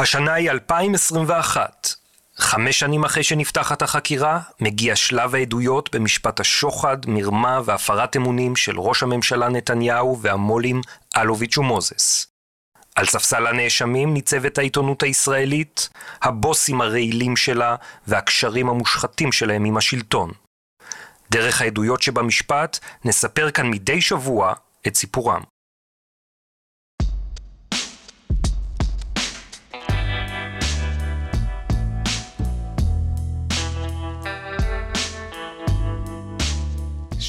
השנה היא 2021. חמש שנים אחרי שנפתחת החקירה, מגיע שלב העדויות במשפט השוחד, מרמה והפרת אמונים של ראש הממשלה נתניהו והמו"לים אלוביץ' ומוזס. על ספסל הנאשמים ניצבת העיתונות הישראלית, הבוסים הרעילים שלה והקשרים המושחתים שלהם עם השלטון. דרך העדויות שבמשפט נספר כאן מדי שבוע את סיפורם.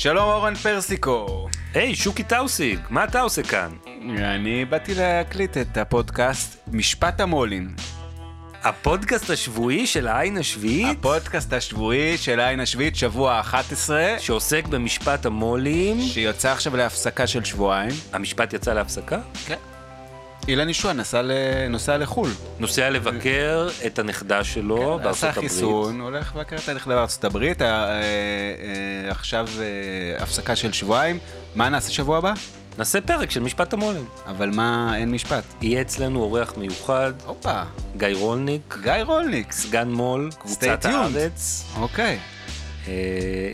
שלום אורן פרסיקו. היי, שוקי טאוסיג, מה אתה עושה כאן? אני באתי להקליט את הפודקאסט משפט המו"לים. הפודקאסט השבועי של העין השביעית? הפודקאסט השבועי של העין השביעית, שבוע 11. שעוסק במשפט המו"לים. שיוצא עכשיו להפסקה של שבועיים. המשפט יצא להפסקה? כן. אילן ישוע נסע, ל... נוסע לחו"ל. נוסע לבקר את הנכדה שלו כן, בארצות הברית. עשה חיסון, הולך לבקר את הנכדה בארצות הברית. אה, אה, אה, עכשיו הפסקה של שבועיים. מה נעשה שבוע הבא? נעשה פרק של משפט המו"לים. אבל מה, אין משפט. יהיה אצלנו אורח מיוחד. הופה. גיא רולניק. גיא רולניק. סגן מו"ל, קבוצת הארץ. אוקיי. אה,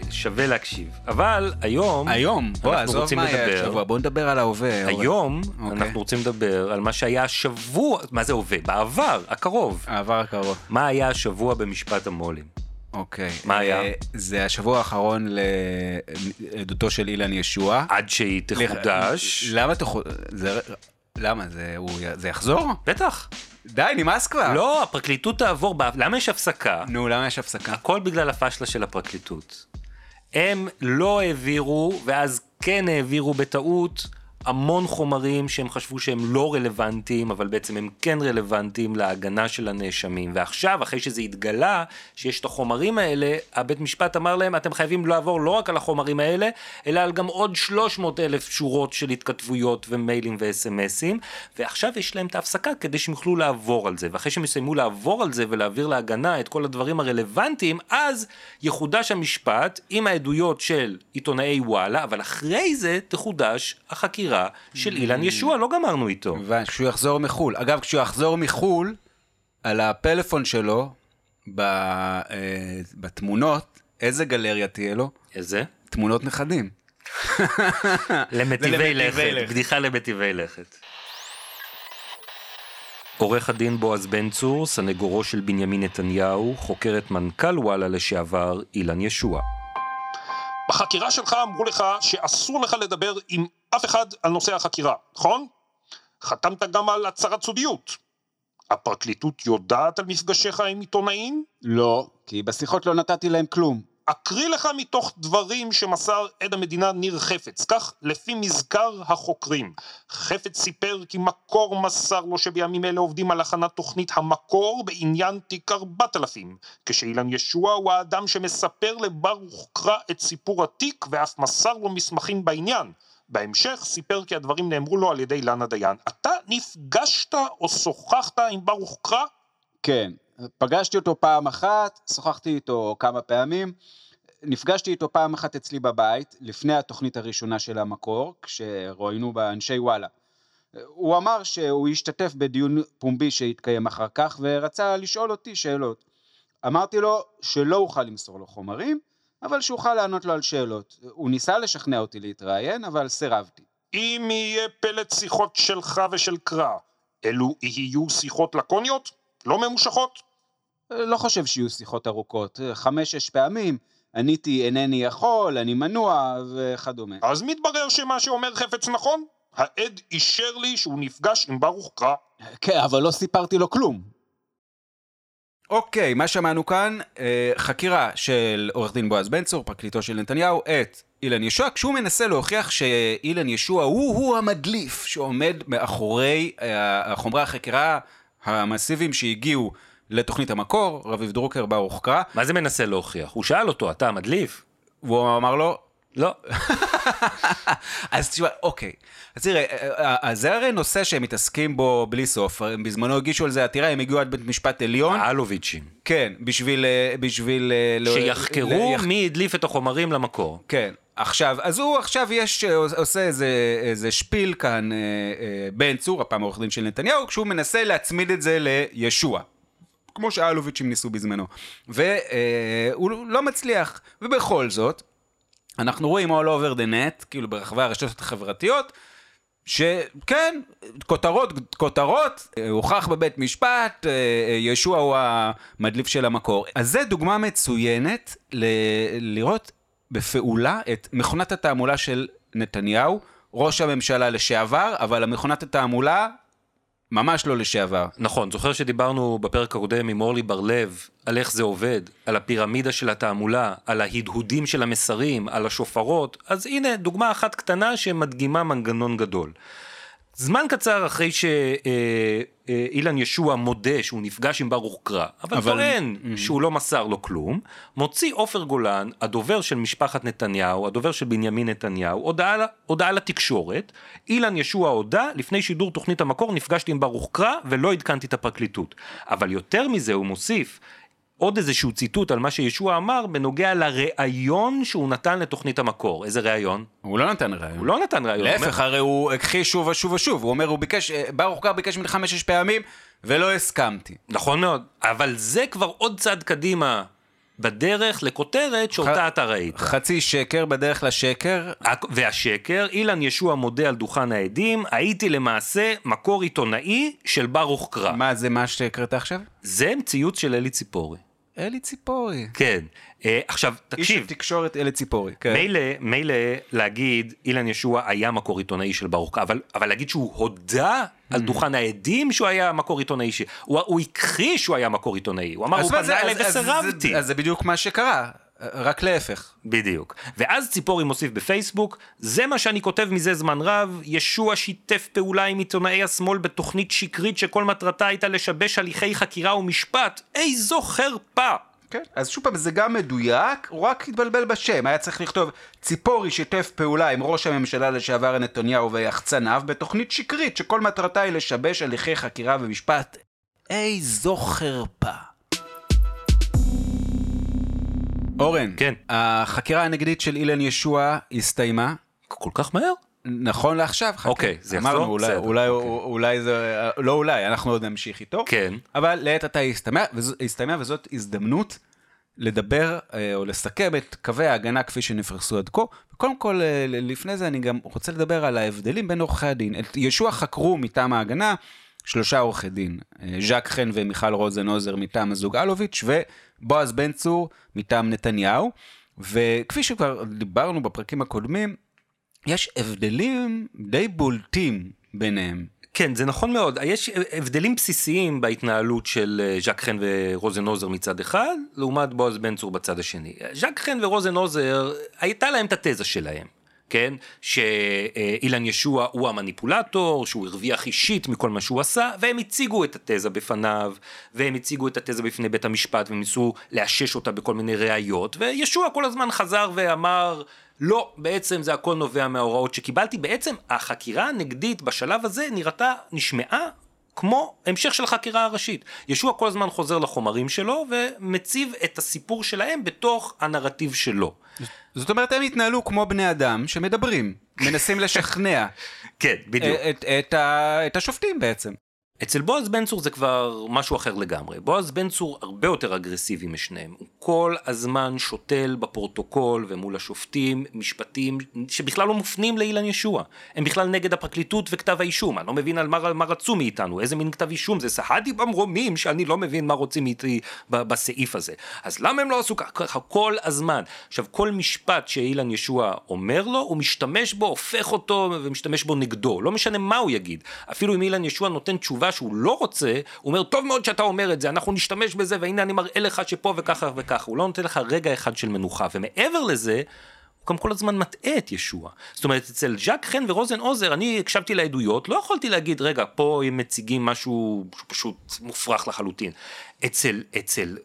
שווה להקשיב. אבל היום, היום, בוא, עזוב מה היה השבוע, בוא נדבר על ההווה. היום אוקיי. אנחנו רוצים לדבר על מה שהיה השבוע, מה זה הווה? בעבר, הקרוב. העבר הקרוב. מה היה השבוע במשפט המו"לים? אוקיי. מה היה? אה, זה השבוע האחרון לעדותו של אילן ישוע. עד שהיא תחודש. למה תחודש? למה? זה, הוא, זה יחזור? בטח. די, נמאס כבר. לא, הפרקליטות תעבור, למה יש הפסקה? נו, למה יש הפסקה? הכל בגלל הפשלה של הפרקליטות. הם לא העבירו, ואז כן העבירו בטעות, המון חומרים שהם חשבו שהם לא רלוונטיים, אבל בעצם הם כן רלוונטיים להגנה של הנאשמים. ועכשיו, אחרי שזה התגלה, שיש את החומרים האלה, הבית משפט אמר להם, אתם חייבים לעבור לא רק על החומרים האלה, אלא על גם עוד 300 אלף שורות של התכתבויות ומיילים וסמסים, ועכשיו יש להם את ההפסקה כדי שהם יוכלו לעבור על זה. ואחרי שהם יסיימו לעבור על זה ולהעביר להגנה את כל הדברים הרלוונטיים, אז יחודש המשפט עם העדויות של עיתונאי וואלה, אבל אחרי זה תחודש החקירה. הבחירה של אילן ישוע, לא גמרנו איתו. כשהוא יחזור מחו"ל. אגב, כשהוא יחזור מחו"ל, על הפלאפון שלו, ב, אה, בתמונות, איזה גלריה תהיה לו? איזה? תמונות נכדים. למטיבי לכת, בדיחה למטיבי לכת. עורך הדין בועז בן צור, סנגורו של בנימין נתניהו, חוקר את מנכ"ל וואלה לשעבר, אילן ישוע. בחקירה שלך אמרו לך שאסור לך לדבר עם אף אחד על נושא החקירה, נכון? חתמת גם על הצהרת סודיות. הפרקליטות יודעת על מפגשיך עם עיתונאים? לא, כי בשיחות לא נתתי להם כלום. אקריא לך מתוך דברים שמסר עד המדינה ניר חפץ, כך לפי מזכר החוקרים. חפץ סיפר כי מקור מסר לו שבימים אלה עובדים על הכנת תוכנית המקור בעניין תיק 4000, כשאילן ישוע הוא האדם שמספר לברוך קרא את סיפור התיק ואף מסר לו מסמכים בעניין. בהמשך סיפר כי הדברים נאמרו לו על ידי אילנה דיין. אתה נפגשת או שוחחת עם ברוך קרא? כן, פגשתי אותו פעם אחת, שוחחתי איתו כמה פעמים. נפגשתי איתו פעם אחת אצלי בבית, לפני התוכנית הראשונה של המקור, כשרואיינו באנשי וואלה. הוא אמר שהוא ישתתף בדיון פומבי שהתקיים אחר כך, ורצה לשאול אותי שאלות. אמרתי לו שלא אוכל למסור לו חומרים, אבל שאוכל לענות לו על שאלות. הוא ניסה לשכנע אותי להתראיין, אבל סירבתי. אם יהיה פלט שיחות שלך ושל קרא, אלו יהיו שיחות לקוניות? לא ממושכות? לא חושב שיהיו שיחות ארוכות, חמש-שש פעמים, עניתי אינני יכול, אני מנוע וכדומה. אז מתברר שמה שאומר חפץ נכון? העד אישר לי שהוא נפגש עם ברוך קרא. כן, אבל לא סיפרתי לו כלום. אוקיי, מה שמענו כאן? אה, חקירה של עורך דין בועז בן צור, פרקליטו של נתניהו, את אילן ישוע, כשהוא מנסה להוכיח שאילן ישוע הוא-הוא המדליף שעומד מאחורי אה, חומרי החקירה המסיביים שהגיעו לתוכנית המקור, רביב דרוקר ברוך קרא. מה זה מנסה להוכיח? הוא שאל אותו, אתה המדליף? והוא אמר לו, לא. אז תשמע, אוקיי. אז תראה, אה, אה, זה הרי נושא שהם מתעסקים בו בלי סוף. בזמנו הגישו על זה עתירה, הם הגיעו עד בית משפט עליון. האלוביצ'ים. כן, בשביל... אה, בשביל... שיחקרו ל... מי הדליף את החומרים למקור. כן. עכשיו, אז הוא עכשיו יש, עושה איזה, איזה שפיל כאן, אה, אה, בן צור, הפעם העורך דין של נתניהו, כשהוא מנסה להצמיד את זה לישוע. כמו שאלוביצ'ים ניסו בזמנו. והוא לא מצליח. ובכל זאת, אנחנו רואים all over the net, כאילו ברחבי הרשתות החברתיות, שכן, כותרות, כותרות, הוכח בבית משפט, ישוע הוא המדליף של המקור. אז זה דוגמה מצוינת ל- לראות בפעולה את מכונת התעמולה של נתניהו, ראש הממשלה לשעבר, אבל המכונת התעמולה ממש לא לשעבר. נכון, זוכר שדיברנו בפרק הקודם עם אורלי בר-לב על איך זה עובד, על הפירמידה של התעמולה, על ההדהודים של המסרים, על השופרות, אז הנה דוגמה אחת קטנה שמדגימה מנגנון גדול. זמן קצר אחרי שאילן ישוע מודה שהוא נפגש עם ברוך קרא, אבל, אבל... טוען mm-hmm. שהוא לא מסר לו כלום, מוציא עופר גולן, הדובר של משפחת נתניהו, הדובר של בנימין נתניהו, הודעה, הודעה לתקשורת, אילן ישוע הודה, לפני שידור תוכנית המקור נפגשתי עם ברוך קרא ולא עדכנתי את הפרקליטות. אבל יותר מזה הוא מוסיף, עוד איזשהו ציטוט על מה שישוע אמר בנוגע לראיון שהוא נתן לתוכנית המקור. איזה ראיון? הוא לא נתן ראיון. הוא לא נתן ראיון. להפך, הרי הוא הכחיש שוב ושוב ושוב. הוא אומר, הוא ביקש, ברוך קר ביקש ממך חמש-שש פעמים, ולא הסכמתי. נכון מאוד. אבל זה כבר עוד צעד קדימה בדרך לכותרת שאותה ח... אתה ראית. חצי שקר בדרך לשקר. והשקר, אילן ישוע מודה על דוכן העדים, הייתי למעשה מקור עיתונאי של ברוך קרא. מה זה מה שהקראת עכשיו? זה ציוץ של אלי ציפורי. אלי ציפורי. כן. Uh, עכשיו, תקשיב. איש התקשורת אלי ציפורי. כן. מילא, מילא להגיד, אילן ישוע היה מקור עיתונאי של ברוך, אבל, אבל להגיד שהוא הודה על mm. דוכן העדים שהוא היה מקור עיתונאי. הוא, הוא הכחיש שהוא היה מקור עיתונאי, הוא אמר, הוא פנה אליי וסירבתי. אז, אז זה בדיוק מה שקרה. רק להפך. בדיוק. ואז ציפורי מוסיף בפייסבוק, זה מה שאני כותב מזה זמן רב, ישוע שיתף פעולה עם עיתונאי השמאל בתוכנית שקרית שכל מטרתה הייתה לשבש הליכי חקירה ומשפט. איזו חרפה! כן, אז שוב פעם, זה גם מדויק, הוא רק התבלבל בשם, היה צריך לכתוב ציפורי שיתף פעולה עם ראש הממשלה לשעבר נתניהו ויחצניו בתוכנית שקרית שכל מטרתה היא לשבש הליכי חקירה ומשפט. איזו חרפה. אורן, כן. החקירה הנגדית של אילן ישוע הסתיימה. כל כך מהר? נכון לעכשיו, חכה. אוקיי, זה יחזור? אמרנו, אולי, אולי, אוקיי. אולי זה, לא אולי, אנחנו עוד נמשיך איתו. כן. אבל לעת עתה היא הסתיימה, וזאת הזדמנות לדבר אה, או לסכם את קווי ההגנה כפי שנפרסו עד כה. קודם כל, אה, לפני זה אני גם רוצה לדבר על ההבדלים בין עורכי הדין. את ישוע חקרו מטעם ההגנה שלושה עורכי דין, אה, ז'אק חן ומיכל רוזנוזר מטעם הזוג אלוביץ' ובועז בן צור מטעם נתניהו. וכפי שכבר דיברנו בפרקים הקודמים, יש הבדלים די בולטים ביניהם. כן, זה נכון מאוד. יש הבדלים בסיסיים בהתנהלות של אה, ז'אק חן ורוזנוזר מצד אחד, לעומת בועז בן צור בצד השני. ז'אק חן ורוזנוזר, הייתה להם את התזה שלהם. כן? שאילן ישוע הוא המניפולטור, שהוא הרוויח אישית מכל מה שהוא עשה, והם הציגו את התזה בפניו, והם הציגו את התזה בפני בית המשפט, והם ניסו לאשש אותה בכל מיני ראיות, וישוע כל הזמן חזר ואמר, לא, בעצם זה הכל נובע מההוראות שקיבלתי. בעצם החקירה הנגדית בשלב הזה נראתה, נשמעה כמו המשך של החקירה הראשית. ישוע כל הזמן חוזר לחומרים שלו ומציב את הסיפור שלהם בתוך הנרטיב שלו. זאת אומרת, הם התנהלו כמו בני אדם שמדברים, מנסים לשכנע. כן, בדיוק. את, את, את, את השופטים בעצם. אצל בועז בן צור זה כבר משהו אחר לגמרי. בועז בן צור הרבה יותר אגרסיבי משניהם. הוא כל הזמן שותל בפרוטוקול ומול השופטים משפטים שבכלל לא מופנים לאילן ישוע. הם בכלל נגד הפרקליטות וכתב האישום. אני לא מבין על מה, מה רצו מאיתנו, איזה מין כתב אישום זה. סהדי במרומים שאני לא מבין מה רוצים איתי בסעיף הזה. אז למה הם לא עשו ככה כל הזמן? עכשיו, כל משפט שאילן ישוע אומר לו, הוא משתמש בו, הופך אותו ומשתמש בו נגדו. לא משנה מה הוא יגיד. אפילו אם אילן ישוע נותן תשובה תשובה שהוא לא רוצה, הוא אומר, טוב מאוד שאתה אומר את זה, אנחנו נשתמש בזה, והנה אני מראה לך שפה וככה וככה. הוא לא נותן לך רגע אחד של מנוחה, ומעבר לזה, הוא גם כל הזמן מטעה את ישוע. זאת אומרת, אצל ז'אק חן ורוזן עוזר, אני הקשבתי לעדויות, לא יכולתי להגיד, רגע, פה הם מציגים משהו פשוט מופרך לחלוטין. אצל, אצל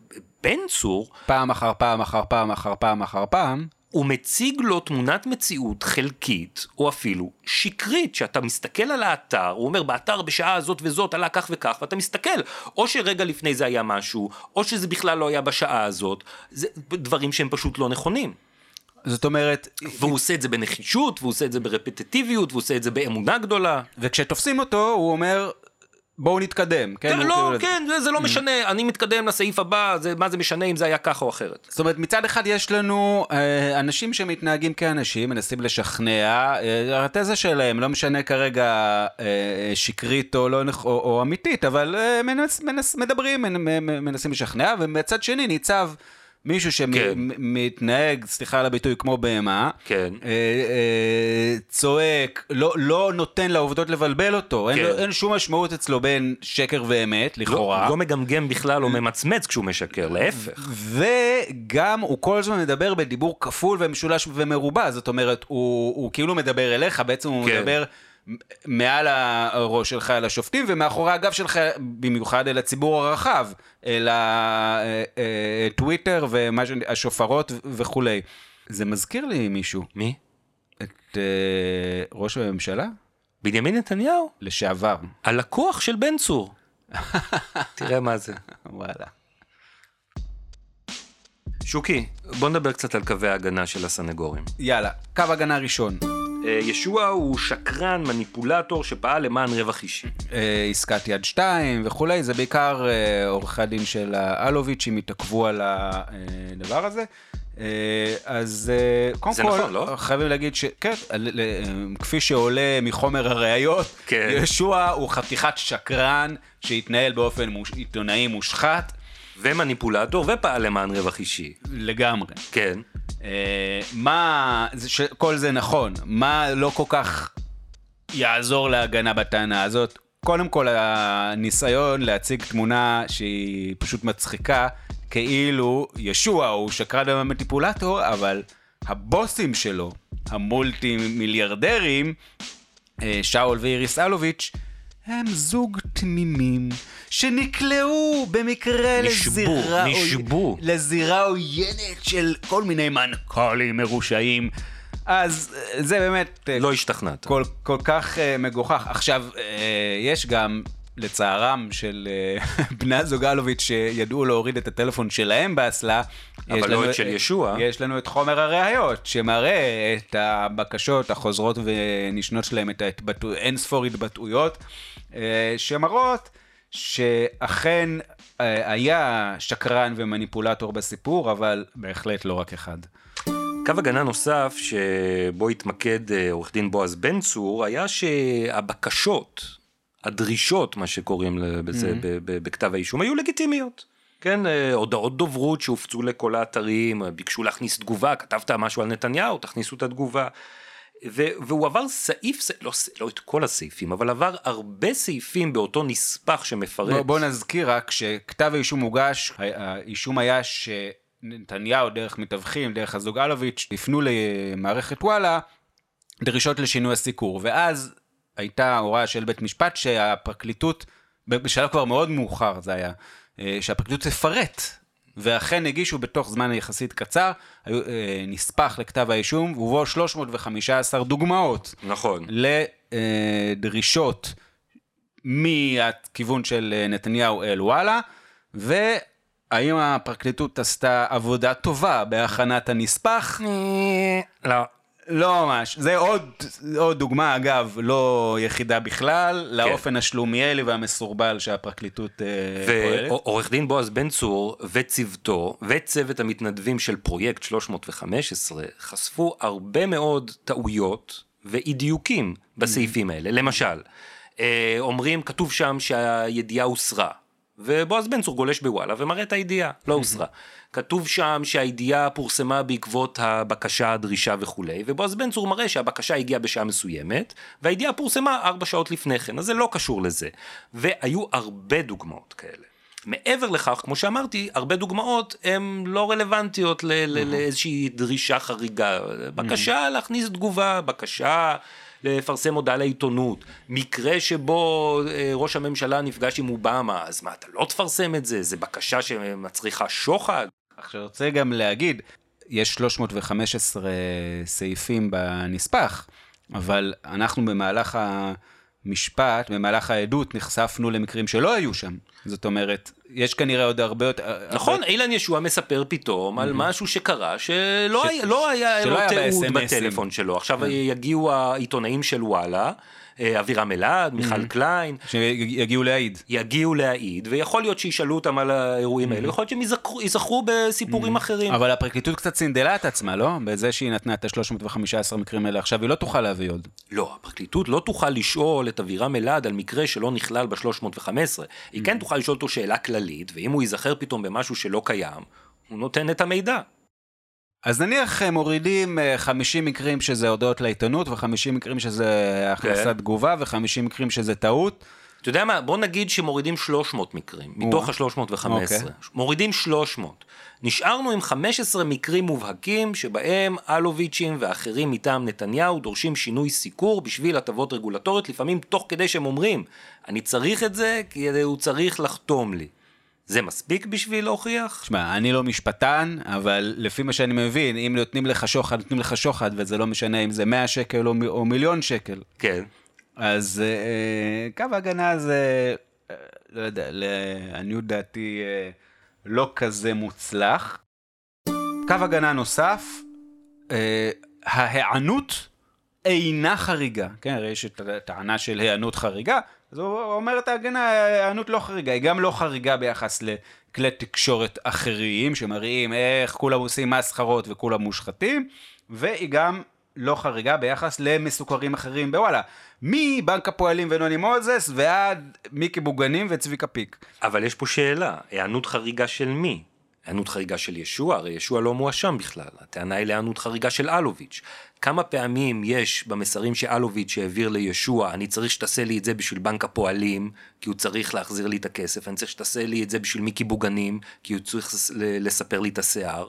בן צור... פעם אחר פעם אחר פעם אחר פעם אחר פעם. הוא מציג לו תמונת מציאות חלקית, או אפילו שקרית, שאתה מסתכל על האתר, הוא אומר באתר בשעה הזאת וזאת עלה כך וכך, ואתה מסתכל, או שרגע לפני זה היה משהו, או שזה בכלל לא היה בשעה הזאת, זה דברים שהם פשוט לא נכונים. זאת אומרת, והוא עושה את זה בנחישות, והוא עושה את זה ברפטטיביות, והוא עושה את זה באמונה גדולה. וכשתופסים אותו, הוא אומר, בואו נתקדם. כן, כן, לא, כן, זה, זה לא משנה, אני מתקדם לסעיף הבא, זה, מה זה משנה אם זה היה ככה או אחרת. זאת אומרת, מצד אחד יש לנו אה, אנשים שמתנהגים כאנשים, מנסים לשכנע, אה, התזה שלהם, לא משנה כרגע אה, שקרית או, לא, או, או אמיתית, אבל אה, מנס, מנס, מדברים, מנ, מ- מנסים לשכנע, ומצד שני ניצב מישהו כן. שמתנהג, סליחה על הביטוי, כמו בהמה, כן. אה, אה, צועק, לא, לא נותן לעובדות לבלבל אותו, אין, כן. לו- אין שום משמעות אצלו בין שקר ואמת, לכאורה. לא, לא מגמגם בכלל או ממצמץ כשהוא משקר, להפך. וגם הוא כל הזמן מדבר בדיבור כפול ומשולש ומרובע, זאת אומרת, הוא, הוא כאילו מדבר אליך, בעצם הוא כן. מדבר מעל הראש שלך אל השופטים, ומאחורי הגב שלך במיוחד אל הציבור הרחב, אל הטוויטר והשופרות וכולי. זה מזכיר לי מישהו, מי? את אה, ראש הממשלה בנימין נתניהו, לשעבר. הלקוח של בן צור. תראה מה זה. וואלה. שוקי, בוא נדבר קצת על קווי ההגנה של הסנגורים. יאללה, קו הגנה ראשון. אה, ישוע הוא שקרן, מניפולטור, שפעל למען רווח אישי. אה, עסקת יד שתיים וכולי, זה בעיקר אה, עורכי הדין של האלוביץ', התעכבו על הדבר הזה. אז קודם כל, נכון, לא? חייבים להגיד שכן, כפי שעולה מחומר הראיות, כן. ישוע הוא חתיכת שקרן שהתנהל באופן מוש... עיתונאי מושחת ומניפולטור, ופעל למען רווח אישי. לגמרי. כן. אה, מה, כל זה נכון, מה לא כל כך יעזור להגנה בטענה הזאת? קודם כל הניסיון להציג תמונה שהיא פשוט מצחיקה, כאילו ישוע הוא שקרן ומניפולטור, אבל הבוסים שלו, המולטי מיליארדרים, אה, שאול ואיריס אלוביץ', הם זוג תמימים שנקלעו במקרה נשבו, לזירה... נשבו. לזירה עוינת של כל מיני מנכ"לים מרושעים. אז אה, זה באמת אה, לא השתכנעת. כל, כל כך uh, מגוחך. עכשיו, uh, יש גם, לצערם של uh, בני הזוג אלוביץ' שידעו להוריד את הטלפון שלהם באסלה. אבל לא את של ישוע. יש לנו את חומר הראיות, שמראה את הבקשות החוזרות ונשנות שלהם, את ההתבטא... אין ספור התבטאויות, שמראות שאכן uh, היה שקרן ומניפולטור בסיפור, אבל בהחלט לא רק אחד. קו הגנה נוסף שבו התמקד אה, עורך דין בועז בן צור, היה שהבקשות, הדרישות, מה שקוראים לזה ב- ב- בכתב האישום, היו לגיטימיות. כן, אה, הודעות דוברות שהופצו לכל האתרים, אה, ביקשו להכניס תגובה, כתבת משהו על נתניהו, תכניסו את התגובה. ו- והוא עבר סעיף, ס- לא, לא את כל הסעיפים, אבל עבר הרבה סעיפים באותו נספח שמפרט. בוא, בוא נזכיר רק שכתב האישום הוגש, האישום היה שנתניהו דרך מתווכים, דרך הזוג אלוביץ', הפנו למערכת וואלה דרישות לשינוי הסיקור, ואז הייתה הוראה של בית משפט שהפרקליטות, בשלב כבר מאוד מאוחר זה היה, אה, שהפרקליטות תפרט. ואכן הגישו בתוך זמן יחסית קצר, אה, נספח לכתב האישום, ובו 315 דוגמאות נכון. לדרישות מהכיוון של אה, נתניהו אל וואלה, והאם הפרקליטות עשתה עבודה טובה בהכנת הנספח? לא. לא ממש. זה עוד, עוד דוגמה, אגב, לא יחידה בכלל, לאופן השלומיאלי והמסורבל שהפרקליטות אה, פועלת. ועורך דין בועז בן צור וצוותו וצוות המתנדבים של פרויקט 315 חשפו הרבה מאוד טעויות ואי דיוקים בסעיפים האלה. למשל, אה, אומרים, כתוב שם שהידיעה הוסרה, ובועז בן צור גולש בוואלה ומראה את הידיעה, לא הוסרה. כתוב שם שהידיעה פורסמה בעקבות הבקשה, הדרישה וכולי, ובועז בן צור מראה שהבקשה הגיעה בשעה מסוימת, והידיעה פורסמה ארבע שעות לפני כן, אז זה לא קשור לזה. והיו הרבה דוגמאות כאלה. מעבר לכך, כמו שאמרתי, הרבה דוגמאות הן לא רלוונטיות לאיזושהי דרישה חריגה. בקשה להכניס תגובה, בקשה לפרסם הודעה לעיתונות, מקרה שבו אה, ראש הממשלה נפגש עם אובמה, אז מה, אתה לא תפרסם את זה? זה בקשה שמצריכה שוחד? עכשיו, רוצה גם להגיד, יש 315 סעיפים בנספח, אבל אנחנו במהלך המשפט, במהלך העדות, נחשפנו למקרים שלא היו שם. זאת אומרת, יש כנראה עוד הרבה יותר... נכון, אילן ישוע מספר פתאום על משהו שקרה שלא היה- לא היה לו תיעוד. בטלפון שלו. עכשיו יגיעו העיתונאים של וואלה, אה, אבירם אלעד, מיכל קליין, שיגיעו להעיד. יגיעו להעיד, ויכול להיות שישאלו אותם על האירועים האלה, יכול להיות שהם ייזכרו- ייזכרו בסיפורים אחרים. אבל הפרקליטות קצת סינדלה את עצמה, לא? בזה שהיא נתנה את ה-315 מקרים האלה, עכשיו היא לא תוכל להביא עוד. לא, הפרקליטות לא תוכל לשאול את אבירם אלעד על מקרה שלא נכלל ב-315. היא כן תוכל לשאול אותו שאלה כללית, ואם הוא ייזכר פתאום במשהו שלא קיים, הוא נותן את המידע. אז נניח אה, מורידים אה, 50 מקרים שזה הודעות לעיתונות, ו-50 מקרים שזה הכנסת כן. תגובה, ו-50 מקרים שזה טעות. אתה יודע מה, בוא נגיד שמורידים 300 מקרים, מתוך ה-315. אוקיי. מורידים 300. נשארנו עם 15 מקרים מובהקים שבהם אלוביצ'ים ואחרים מטעם נתניהו דורשים שינוי סיקור בשביל הטבות רגולטוריות, לפעמים תוך כדי שהם אומרים, אני צריך את זה כי הוא צריך לחתום לי. זה מספיק בשביל להוכיח? תשמע, אני לא משפטן, אבל לפי מה שאני מבין, אם נותנים לך שוחד, נותנים לך שוחד, וזה לא משנה אם זה 100 שקל או, מ- או מיליון שקל. כן. אז אה, קו ההגנה זה, אה, לא יודע, לעניות דעתי, אה, לא כזה מוצלח. קו הגנה נוסף, אה, ההיענות אינה חריגה. כן, הרי יש את הטענה של היענות חריגה, אז הוא אומר את ההגנה, היענות לא חריגה. היא גם לא חריגה ביחס לכלי תקשורת אחרים, שמראים איך כולם עושים מסחרות וכולם מושחתים, והיא גם לא חריגה ביחס למסוקרים אחרים בוואלה. מבנק הפועלים ונוני מוזס ועד מיקי בוגנים וצביקה פיק. אבל יש פה שאלה, היענות חריגה של מי? היענות חריגה של ישוע? הרי ישוע לא מואשם בכלל. הטענה היא להיענות חריגה של אלוביץ'. כמה פעמים יש במסרים שאלוביץ' העביר לישוע, אני צריך שתעשה לי את זה בשביל בנק הפועלים, כי הוא צריך להחזיר לי את הכסף, אני צריך שתעשה לי את זה בשביל מיקי בוגנים, כי הוא צריך לספר לי את השיער.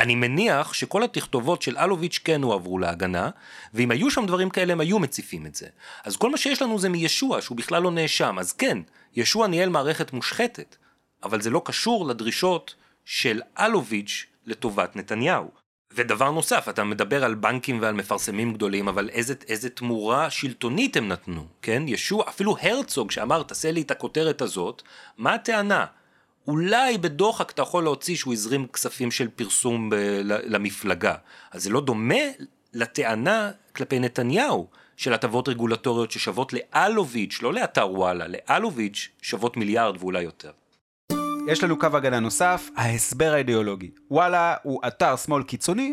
אני מניח שכל התכתובות של אלוביץ' כן הועברו להגנה, ואם היו שם דברים כאלה הם היו מציפים את זה. אז כל מה שיש לנו זה מישוע, שהוא בכלל לא נאשם, אז כן, ישוע ניהל מערכת מושחתת, אבל זה לא קשור לדרישות של אלוביץ' לטובת נתניהו. ודבר נוסף, אתה מדבר על בנקים ועל מפרסמים גדולים, אבל איזה, איזה תמורה שלטונית הם נתנו, כן? ישוע, אפילו הרצוג שאמר, תעשה לי את הכותרת הזאת, מה הטענה? אולי בדוחק אתה יכול להוציא שהוא הזרים כספים של פרסום ב- ל- למפלגה. אז זה לא דומה לטענה כלפי נתניהו של הטבות רגולטוריות ששוות לאלוביץ', לא לאתר וואלה, לאלוביץ' שוות מיליארד ואולי יותר. יש לנו קו הגנה נוסף, ההסבר האידיאולוגי. וואלה הוא אתר שמאל קיצוני,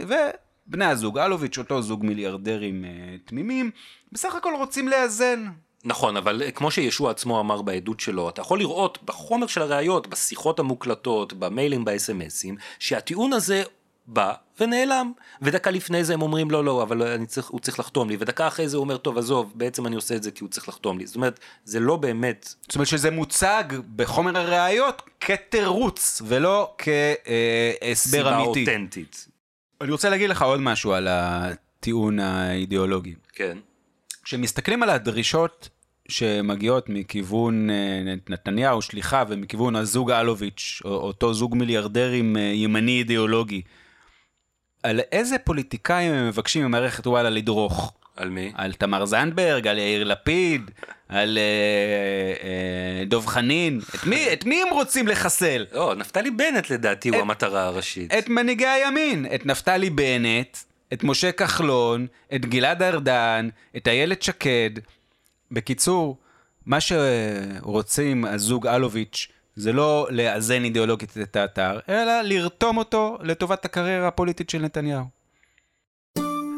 ובני הזוג אלוביץ', אותו זוג מיליארדרים אה, תמימים, בסך הכל רוצים לאזן. נכון, אבל אה, כמו שישוע עצמו אמר בעדות שלו, אתה יכול לראות בחומר של הראיות, בשיחות המוקלטות, במיילים, ב-SMSים, שהטיעון הזה בא ונעלם. ודקה לפני זה הם אומרים, לא, לא, אבל אני צריך, הוא צריך לחתום לי. ודקה אחרי זה הוא אומר, טוב, עזוב, בעצם אני עושה את זה כי הוא צריך לחתום לי. זאת אומרת, זה לא באמת... זאת אומרת שזה מוצג בחומר הראיות כתירוץ, ולא כהסבר סיבה אמיתי. אותנטית. אני רוצה להגיד לך עוד משהו על הטיעון האידיאולוגי. כן. כשמסתכלים על הדרישות שמגיעות מכיוון אה, נתניהו, שליחה, ומכיוון הזוג אלוביץ', או אותו זוג מיליארדרים אה, ימני אידיאולוגי, על איזה פוליטיקאים הם מבקשים ממערכת וואלה לדרוך? על מי? על תמר זנדברג, על יאיר לפיד, על אה, אה, דב חנין, את מי, את מי הם רוצים לחסל? לא, נפתלי בנט לדעתי הוא את- המטרה הראשית. את מנהיגי הימין, את נפתלי בנט, את משה כחלון, את גלעד ארדן, את איילת שקד. בקיצור, מה שרוצים הזוג אלוביץ' זה לא לאזן אידיאולוגית את האתר, אלא לרתום אותו לטובת הקריירה הפוליטית של נתניהו.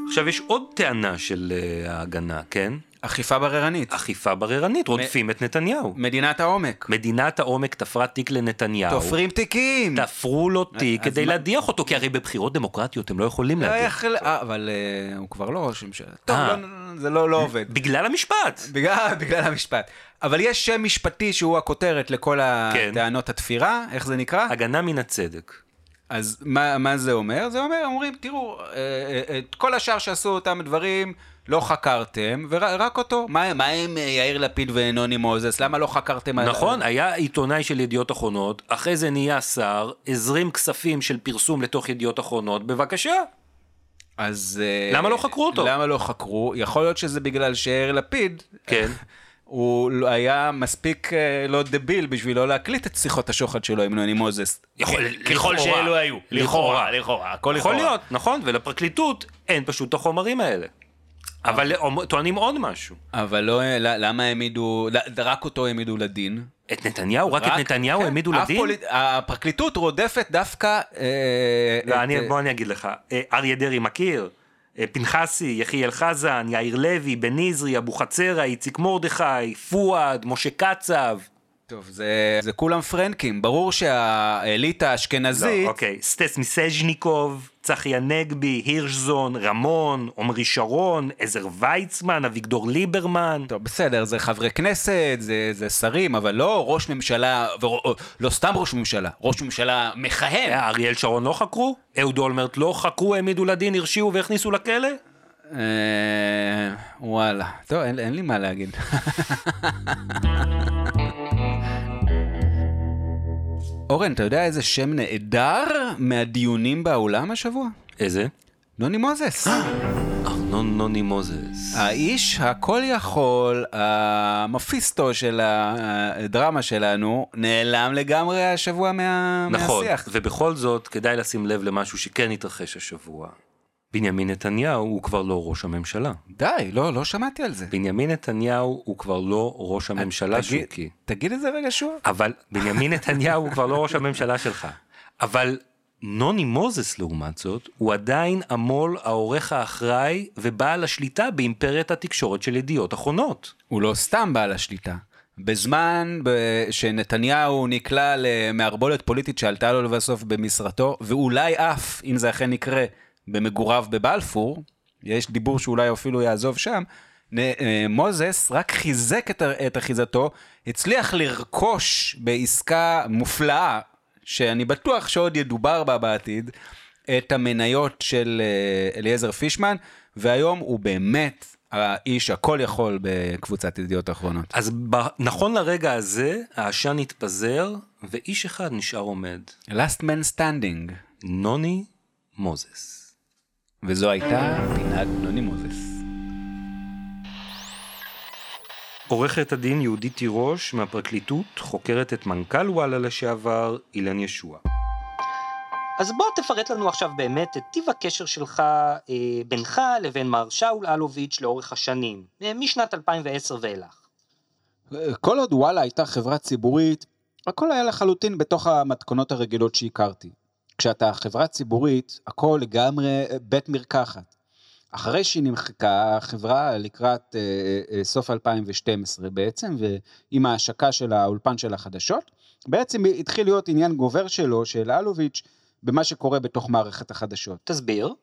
עכשיו יש עוד טענה של uh, ההגנה, כן? אכיפה בררנית, אכיפה בררנית, רודפים את נתניהו. מדינת העומק, מדינת העומק תפרה תיק לנתניהו. תופרים תיקים. תפרו לו תיק כדי מה- להדיח אותו, כי הרי בבחירות דמוקרטיות הם לא יכולים לא להדיח. יכול- אה, אבל אה, הוא כבר לא ראש ממשלה. טוב, אה. לא, לא, לא, זה לא לא עובד. בגלל המשפט. בגלל, בגלל המשפט. אבל יש שם משפטי שהוא הכותרת לכל כן. הטענות התפירה, איך זה נקרא? הגנה מן הצדק. אז מה, מה זה אומר? זה אומר, אומרים, תראו, אה, אה, את כל השאר שעשו אותם דברים, לא חקרתם, ורק אותו. מה, מה עם אה, יאיר לפיד ונוני מוזס? למה לא חקרתם? על- נכון, היה עיתונאי של ידיעות אחרונות, אחרי זה נהיה שר, הזרים כספים של פרסום לתוך ידיעות אחרונות, בבקשה. אז... למה לא חקרו אותו? למה לא חקרו? יכול להיות שזה בגלל שיאיר לפיד... כן. הוא לא- היה מספיק אה, לא דביל בשביל לא להקליט את שיחות השוחד שלו עם נוני מוזס. יכול- ככל לכאורה. שאלו היו. לכאורה, לכאורה, הכל יכול לכאורה. להיות, נכון, ולפרקליטות אין פשוט את החומרים האלה. אבל טוענים עוד משהו. אבל לא, ל- למה העמידו, רק אותו העמידו לדין? את נתניהו, רק את נתניהו כן, העמידו לדין? הפרקליטות רודפת דווקא... אה, לא, את- אני, בוא אני אגיד לך, אה, אריה דרעי מכיר, אה, פנחסי, יחיאל חזן, יאיר לוי, בן נזרי, אבוחצירא, איציק מרדכי, פואד, משה קצב. טוב, זה, זה כולם פרנקים, ברור שהאליטה האשכנזית... לא, אוקיי, סטס מיסז'ניקוב, צחי הנגבי, הירשזון, רמון, עמרי שרון, עזר ויצמן, אביגדור ליברמן. טוב, בסדר, זה חברי כנסת, זה, זה שרים, אבל לא ראש ממשלה, ורו, לא סתם ראש ממשלה, ראש ממשלה מכהן. אה, אריאל שרון לא חקרו? אהוד אולמרט לא חקרו, העמידו לדין, הרשיעו והכניסו לכלא? אה, וואלה. טוב, אין, אין לי מה להגיד. אורן, אתה יודע איזה שם נהדר מהדיונים באולם השבוע? איזה? נוני מוזס. ארנון נוני מוזס. האיש הכל יכול, המפיסטו של הדרמה שלנו, נעלם לגמרי השבוע מה... נכון, מהשיח. ובכל זאת כדאי לשים לב למשהו שכן התרחש השבוע. בנימין נתניהו הוא כבר לא ראש הממשלה. די, לא, לא שמעתי על זה. בנימין נתניהו הוא כבר לא ראש הממשלה תגיד- שוקי. תגיד את זה רגע שוב. אבל בנימין נתניהו הוא כבר לא ראש הממשלה שלך. אבל נוני מוזס לעומת זאת, הוא עדיין המו"ל, העורך האחראי ובעל השליטה באימפריית התקשורת של ידיעות אחרונות. הוא לא סתם בעל השליטה. בזמן שנתניהו נקלע למערבולת פוליטית שעלתה לו לבסוף במשרתו, ואולי אף, אם זה אכן יקרה, במגוריו בבלפור, יש דיבור שאולי אפילו יעזוב שם, אה, מוזס רק חיזק את אחיזתו, הצליח לרכוש בעסקה מופלאה, שאני בטוח שעוד ידובר בה בעתיד, את המניות של אה, אליעזר פישמן, והיום הוא באמת האיש הכל יכול בקבוצת ידיעות אחרונות. אז ב- נכון לרגע הזה, העשן התפזר, ואיש אחד נשאר עומד. Last Man Standing, נוני מוזס. וזו הייתה פינת נוני מוזס. עורכת הדין יהודית תירוש מהפרקליטות חוקרת את מנכ"ל וואלה לשעבר, אילן ישוע. אז בוא תפרט לנו עכשיו באמת את טיב הקשר שלך אה, בינך לבין מר שאול אלוביץ' לאורך השנים, אה, משנת 2010 ואילך. כל עוד וואלה הייתה חברה ציבורית, הכל היה לחלוטין בתוך המתכונות הרגילות שהכרתי. כשאתה חברה ציבורית, הכל לגמרי בית מרקחת. אחרי שהיא נמחקה, החברה לקראת אה, אה, סוף 2012 בעצם, ועם ההשקה של האולפן של החדשות, בעצם התחיל להיות עניין גובר שלו, של אלוביץ', במה שקורה בתוך מערכת החדשות. תסביר.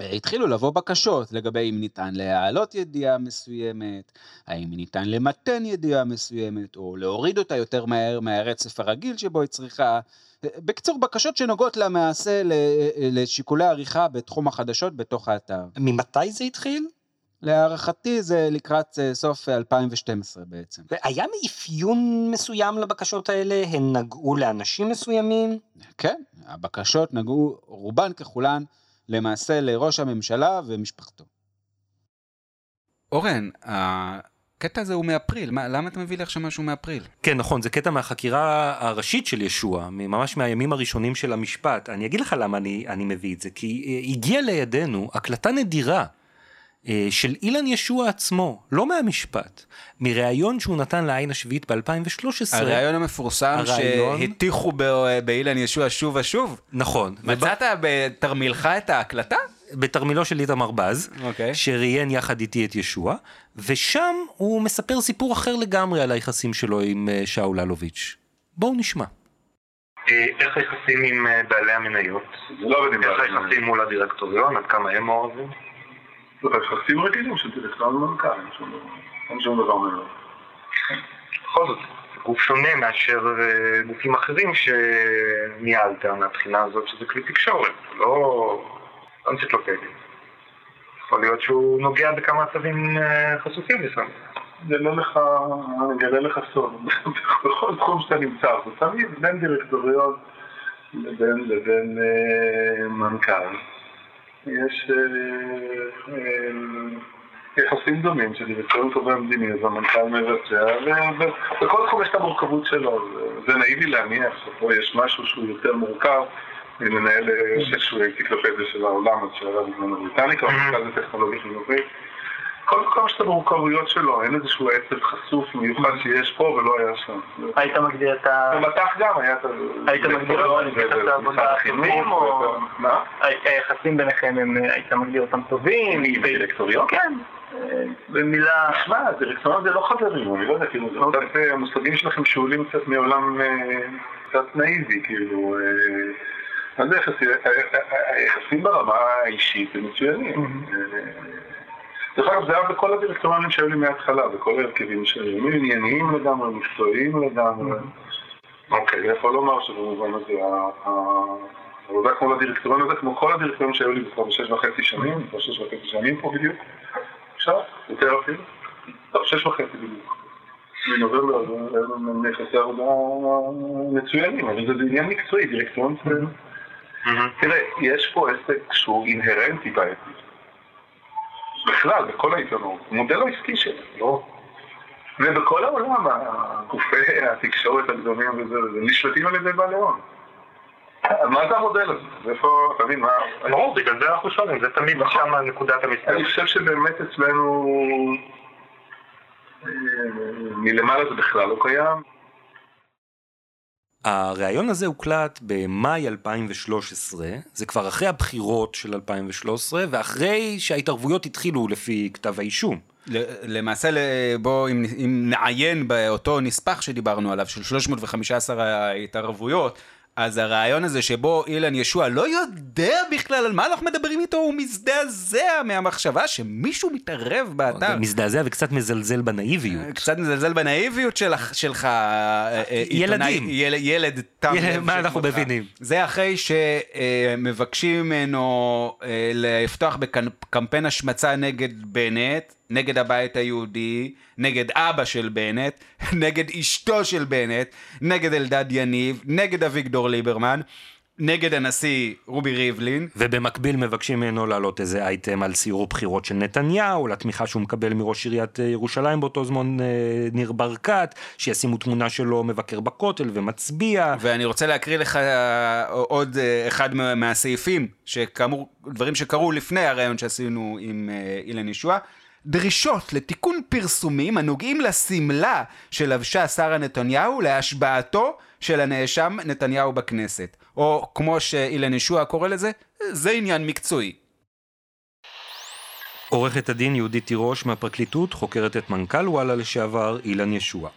התחילו לבוא בקשות לגבי אם ניתן להעלות ידיעה מסוימת, האם ניתן למתן ידיעה מסוימת, או להוריד אותה יותר מהר מהרצף הרגיל שבו היא צריכה. בקיצור, בקשות שנוגעות למעשה לשיקולי עריכה בתחום החדשות בתוך האתר. ממתי זה התחיל? להערכתי זה לקראת אה, סוף 2012 בעצם. והיה מאפיון מסוים לבקשות האלה? הן נגעו לאנשים מסוימים? כן, הבקשות נגעו רובן ככולן למעשה לראש הממשלה ומשפחתו. אורן, הקטע הזה הוא מאפריל, מה, למה אתה מביא לי עכשיו משהו מאפריל? כן, נכון, זה קטע מהחקירה הראשית של ישוע, ממש מהימים הראשונים של המשפט. אני אגיד לך למה אני, אני מביא את זה, כי אה, הגיעה לידינו הקלטה נדירה של אילן ישוע עצמו, לא מהמשפט, מראיון שהוא נתן לעין השביעית ב-2013. הריאיון המפורסם הריאיון- שהטיחו ב- באילן ישוע שוב ושוב. נכון. מצאת בתרמילך את ההקלטה? בתרמילו של איתמר בז, אוקיי. שראיין יחד איתי את ישוע, ושם הוא מספר סיפור אחר לגמרי על היחסים שלו עם אה, שאול אלוביץ'. בואו נשמע. איך היחסים עם אה, בעלי המניות? לא איך. היחסים מול הדירקטוריון? עד כמה הם מעורבים? יחסים רגילים של דירקטוריון ומנכ"ל, אין שום דבר. מעבר. בכל זאת, גוף שונה מאשר אה, גופים אחרים שניהלת מהבחינה הזאת שזה כלי תקשורת, לא אנציקלופדיה. יכול להיות שהוא נוגע בכמה צווים אה, חשופים לפעמים. זה לא לך, אני אגלה לך סוד, בכל תחום שאתה נמצא, זה תמיד בין דירקטוריון לבין, לבין אה, מנכ"ל. יש אה, אה, יחסים דומים שדירקטוריון קובע מדיניות והמנכ"ל מבצע, ובכל תחום יש את המורכבות שלו. זה נאיבי להניח שפה יש משהו שהוא יותר מורכב מנהל איזשהו אנציקלופדיה של העולם, אז שעליו בזמן הבריטניקה, או מרכז הטכנולוגיה חינוכית. כל מקום יש את המורכבויות שלו, אין איזשהו עצב חשוף מיוחד שיש פה ולא היה שם. היית מגדיר את ה... במטח גם היה את ה... היית מגדיר אותם כיחסי עבודה טובים, או... מה? היחסים ביניכם, הם- היית מגדיר אותם טובים? דירקטוריון? כן. אה, במילה... תשמע, דירקטוריון זה לא חברים, אני לא יודע, כאילו, זה קצת, אה, המושגים שלכם שאולים קצת מעולם אה, קצת נאיבי, כאילו, אה, מה זה יחסים? ה- ה- ה- היחסים ברמה האישית הם מצוינים. דרך אגב, זה היה בכל הדירקטוריונים שהיו לי מההתחלה, בכל ההרכבים שהיו, הם ענייניים לגמרי, מקצועיים לגמרי. אוקיי, אני יכול לומר שבמובן הזה, העבודה כמו לדירקטוריון הזה, כמו כל הדירקטוריונים שהיו לי כבר בשש וחצי שנים, כבר שש וחצי שנים פה בדיוק. עכשיו, יותר אפילו. טוב, שש וחצי בדיוק. מנובמבר, אז יחסי עבודה מצוינים, אבל זה עניין מקצועי, דירקטוריון זה... תראה, יש פה עסק שהוא אינהרנטי בעייתי. בכלל, בכל העיתונות. המודל העסקי שלו, לא... ובכל העולם, גופי התקשורת הגדולים וזה, וזה נשלטים על ידי בעלי הון. מה זה המודל הזה? איפה, אתה מבין, מה... ברור, בגלל זה אנחנו שואלים, זה תמיד שם נקודת המסתכל. אני חושב שבאמת אצלנו אה, מלמעלה זה בכלל לא קיים. הריאיון הזה הוקלט במאי 2013, זה כבר אחרי הבחירות של 2013, ואחרי שההתערבויות התחילו לפי כתב האישום. למעשה, בוא, אם, אם נעיין באותו נספח שדיברנו עליו, של 315 ההתערבויות, אז הרעיון הזה שבו אילן ישוע לא יודע בכלל על מה אנחנו מדברים איתו, הוא מזדעזע מהמחשבה שמישהו מתערב באתר. מזדעזע וקצת מזלזל בנאיביות. קצת מזלזל בנאיביות שלך, שלך אה, אה, ילדים. יל, ילד תם מה אנחנו. מבינים? זה אחרי שמבקשים ממנו אה, לפתוח בקמפיין השמצה נגד בנט, נגד הבית היהודי, נגד אבא של בנט, נגד אשתו של בנט, נגד אלדד יניב, נגד אביגדור ליברמן, נגד הנשיא רובי ריבלין. ובמקביל מבקשים ממנו להעלות איזה אייטם על סיור בחירות של נתניהו, לתמיכה שהוא מקבל מראש עיריית אה, ירושלים באותו זמן אה, ניר ברקת, שישימו תמונה שלו מבקר בכותל ומצביע. ואני רוצה להקריא לך אה, עוד אחד מה- מהסעיפים, שכאמור, דברים שקרו לפני הרעיון שעשינו עם אילן ישועה. דרישות לתיקון פרסומים הנוגעים לשמלה שלבשה שרה נתניהו להשבעתו של הנאשם נתניהו בכנסת. או כמו שאילן ישוע קורא לזה, זה עניין מקצועי. עורכת הדין יהודית תירוש מהפרקליטות חוקרת את מנכ"ל וואלה לשעבר אילן ישוע.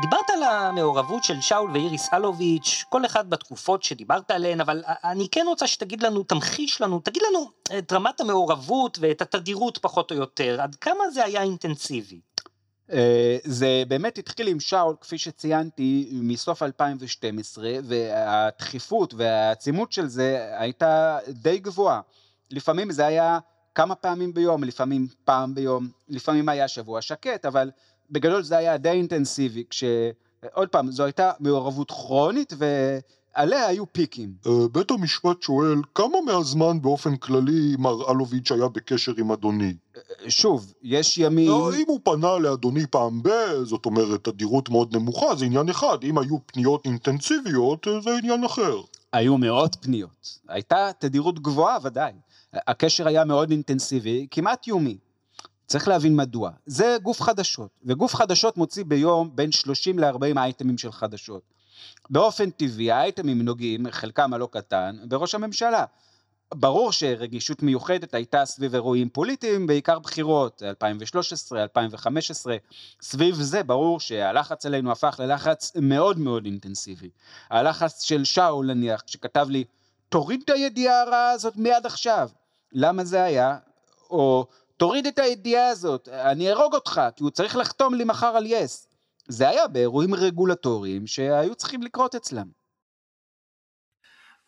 דיברת על המעורבות של שאול ואיריס אלוביץ', כל אחד בתקופות שדיברת עליהן, אבל אני כן רוצה שתגיד לנו, תמחיש לנו, תגיד לנו את רמת המעורבות ואת התדירות פחות או יותר, עד כמה זה היה אינטנסיבי. אה, זה באמת התחיל עם שאול, כפי שציינתי, מסוף 2012, והדחיפות והעצימות של זה הייתה די גבוהה. לפעמים זה היה כמה פעמים ביום, לפעמים פעם ביום, לפעמים היה שבוע שקט, אבל בגדול זה היה די אינטנסיבי, כשעוד פעם, זו הייתה מעורבות כרונית ועליה היו פיקים. אה, בית המשפט שואל, כמה מהזמן באופן כללי מר אלוביץ' היה בקשר עם אדוני? שוב, יש ימים... לא, אם הוא פנה לאדוני פעם ב... זאת אומרת, תדירות מאוד נמוכה, זה עניין אחד. אם היו פניות אינטנסיביות, אה, זה עניין אחר. היו מאות פניות. הייתה תדירות גבוהה ודאי. הקשר היה מאוד אינטנסיבי, כמעט יומי. צריך להבין מדוע. זה גוף חדשות, וגוף חדשות מוציא ביום בין 30 ל-40 אייטמים של חדשות. באופן טבעי האייטמים נוגעים, חלקם הלא קטן, בראש הממשלה. ברור שרגישות מיוחדת הייתה סביב אירועים פוליטיים, בעיקר בחירות, 2013, 2015. סביב זה ברור שהלחץ עלינו הפך ללחץ מאוד מאוד אינטנסיבי. הלחץ של שאול נניח, שכתב לי, תוריד את הידיעה הרעה הזאת מיד עכשיו. למה זה היה? או תוריד את הידיעה הזאת, אני אהרוג אותך, כי הוא צריך לחתום לי מחר על יס. זה היה באירועים רגולטוריים שהיו צריכים לקרות אצלם.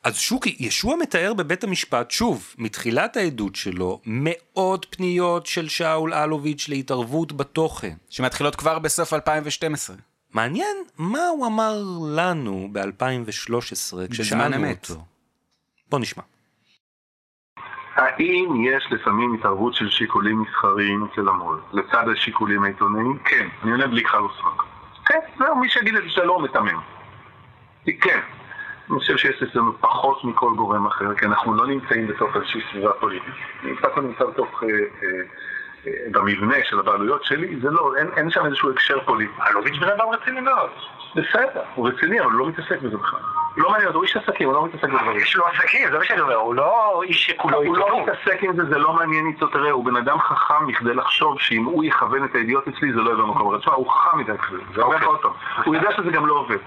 אז שוקי, ישוע מתאר בבית המשפט, שוב, מתחילת העדות שלו, מאות פניות של שאול אלוביץ' להתערבות בתוכן. שמתחילות כבר בסוף 2012. מעניין מה הוא אמר לנו ב-2013 כששאלנו אמת. אותו. בוא נשמע. האם יש לפעמים התערבות של שיקולים מסחריים אצל המו"ל, לצד השיקולים העיתונאיים? כן, אני עונה בלי כלל ושחק. כן, זהו, מי שיגיד את זה שלא מטמם. כן. אני חושב שיש אצלנו פחות מכל גורם אחר, כי אנחנו לא נמצאים בתוך איזושהי סביבה פוליטית. בסך הכל נמצא בתוך, אה, אה, אה, במבנה של הבעלויות שלי, זה לא, אין, אין שם איזשהו הקשר פוליטי. אלוביץ' בן אדם רציני מאוד. בסדר, הוא רציני, אבל הוא לא מתעסק בזה בכלל. לא מעניין הוא איש עסקים, הוא לא מתעסק בדברים. יש לו עסקים, זה מה שאני אומר, הוא לא איש שכולו הוא לא עיתונות. מתעסק עם זה, זה לא מעניין איתו, תראה, הוא בן אדם חכם מכדי לחשוב שאם הוא יכוון את הידיעות אצלי זה לא יהיה במקום. תשמע, הוא חכם מדי בשביל זה, לך עוד פעם. הוא יודע שזה גם לא עובד.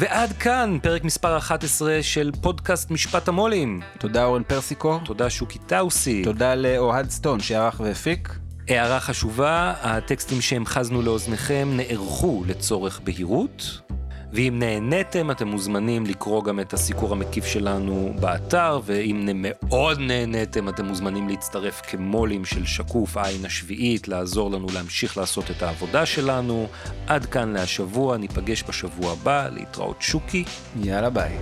ועד כאן פרק מספר 11 של פודקאסט משפט המו"לים. תודה אורן פרסיקו. תודה שוקי טאוסי. תודה לאוהד סטון שערך והפיק. הערה חשובה, הטקסטים שהמחזנו לאוזניכם נערכו לצורך בהירות. ואם נהניתם, אתם מוזמנים לקרוא גם את הסיקור המקיף שלנו באתר, ואם מאוד נהניתם, אתם מוזמנים להצטרף כמו"לים של שקוף העין השביעית, לעזור לנו להמשיך לעשות את העבודה שלנו. עד כאן להשבוע, ניפגש בשבוע הבא, להתראות שוקי. יאללה ביי.